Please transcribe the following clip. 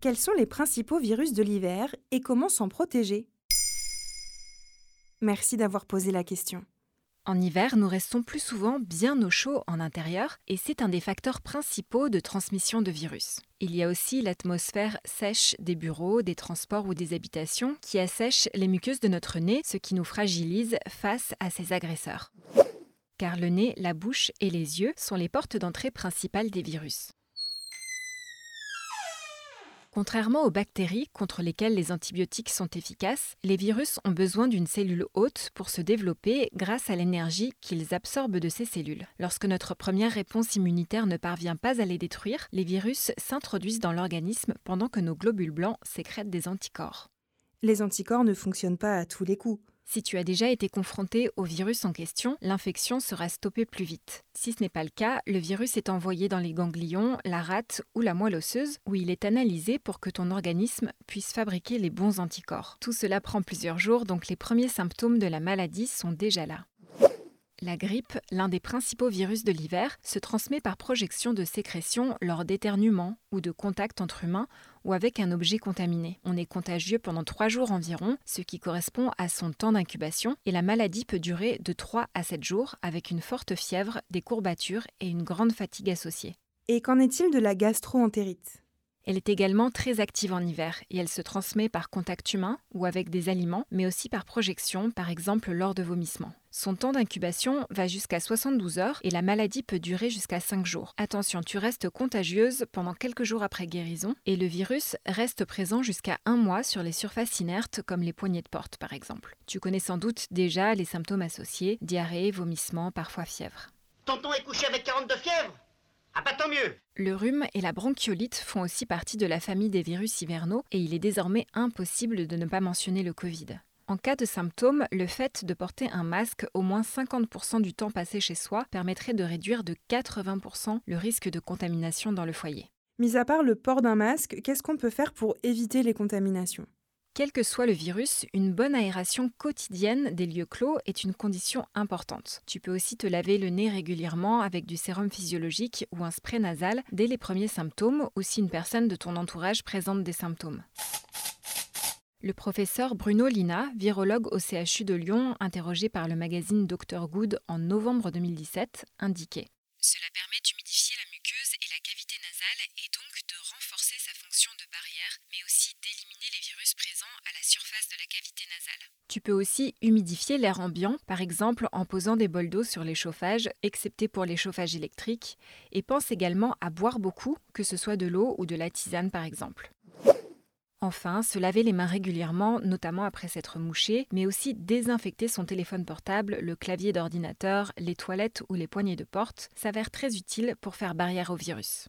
Quels sont les principaux virus de l'hiver et comment s'en protéger? Merci d'avoir posé la question. En hiver, nous restons plus souvent bien au chaud en intérieur et c'est un des facteurs principaux de transmission de virus. Il y a aussi l'atmosphère sèche des bureaux, des transports ou des habitations qui assèche les muqueuses de notre nez, ce qui nous fragilise face à ces agresseurs. Car le nez, la bouche et les yeux sont les portes d'entrée principales des virus. Contrairement aux bactéries contre lesquelles les antibiotiques sont efficaces, les virus ont besoin d'une cellule hôte pour se développer grâce à l'énergie qu'ils absorbent de ces cellules. Lorsque notre première réponse immunitaire ne parvient pas à les détruire, les virus s'introduisent dans l'organisme pendant que nos globules blancs sécrètent des anticorps. Les anticorps ne fonctionnent pas à tous les coups. Si tu as déjà été confronté au virus en question, l'infection sera stoppée plus vite. Si ce n'est pas le cas, le virus est envoyé dans les ganglions, la rate ou la moelle osseuse, où il est analysé pour que ton organisme puisse fabriquer les bons anticorps. Tout cela prend plusieurs jours, donc les premiers symptômes de la maladie sont déjà là. La grippe, l'un des principaux virus de l'hiver, se transmet par projection de sécrétion lors d'éternuements ou de contact entre humains ou avec un objet contaminé. On est contagieux pendant 3 jours environ, ce qui correspond à son temps d'incubation, et la maladie peut durer de 3 à 7 jours avec une forte fièvre, des courbatures et une grande fatigue associée. Et qu'en est-il de la gastro-entérite? Elle est également très active en hiver et elle se transmet par contact humain ou avec des aliments, mais aussi par projection, par exemple lors de vomissements. Son temps d'incubation va jusqu'à 72 heures et la maladie peut durer jusqu'à 5 jours. Attention, tu restes contagieuse pendant quelques jours après guérison et le virus reste présent jusqu'à un mois sur les surfaces inertes comme les poignées de porte par exemple. Tu connais sans doute déjà les symptômes associés, diarrhée, vomissement, parfois fièvre. Tonton est couché avec 42 fièvres? Ah pas tant mieux le rhume et la bronchiolite font aussi partie de la famille des virus hivernaux et il est désormais impossible de ne pas mentionner le Covid. En cas de symptômes, le fait de porter un masque au moins 50% du temps passé chez soi permettrait de réduire de 80% le risque de contamination dans le foyer. Mis à part le port d'un masque, qu'est-ce qu'on peut faire pour éviter les contaminations? Quel que soit le virus, une bonne aération quotidienne des lieux clos est une condition importante. Tu peux aussi te laver le nez régulièrement avec du sérum physiologique ou un spray nasal dès les premiers symptômes ou si une personne de ton entourage présente des symptômes. Le professeur Bruno Lina, virologue au CHU de Lyon, interrogé par le magazine Dr Good en novembre 2017, indiquait Cela permet d'humidifier la muqueuse et la cavité nasale et donc de renforcer sa fonction de barrière, mais aussi d'éliminer les virus présents à la surface de la cavité nasale. Tu peux aussi humidifier l'air ambiant, par exemple en posant des bols d'eau sur les chauffages, excepté pour les chauffages électriques, et pense également à boire beaucoup, que ce soit de l'eau ou de la tisane par exemple. Enfin, se laver les mains régulièrement, notamment après s'être mouché, mais aussi désinfecter son téléphone portable, le clavier d'ordinateur, les toilettes ou les poignées de porte, s'avère très utile pour faire barrière au virus.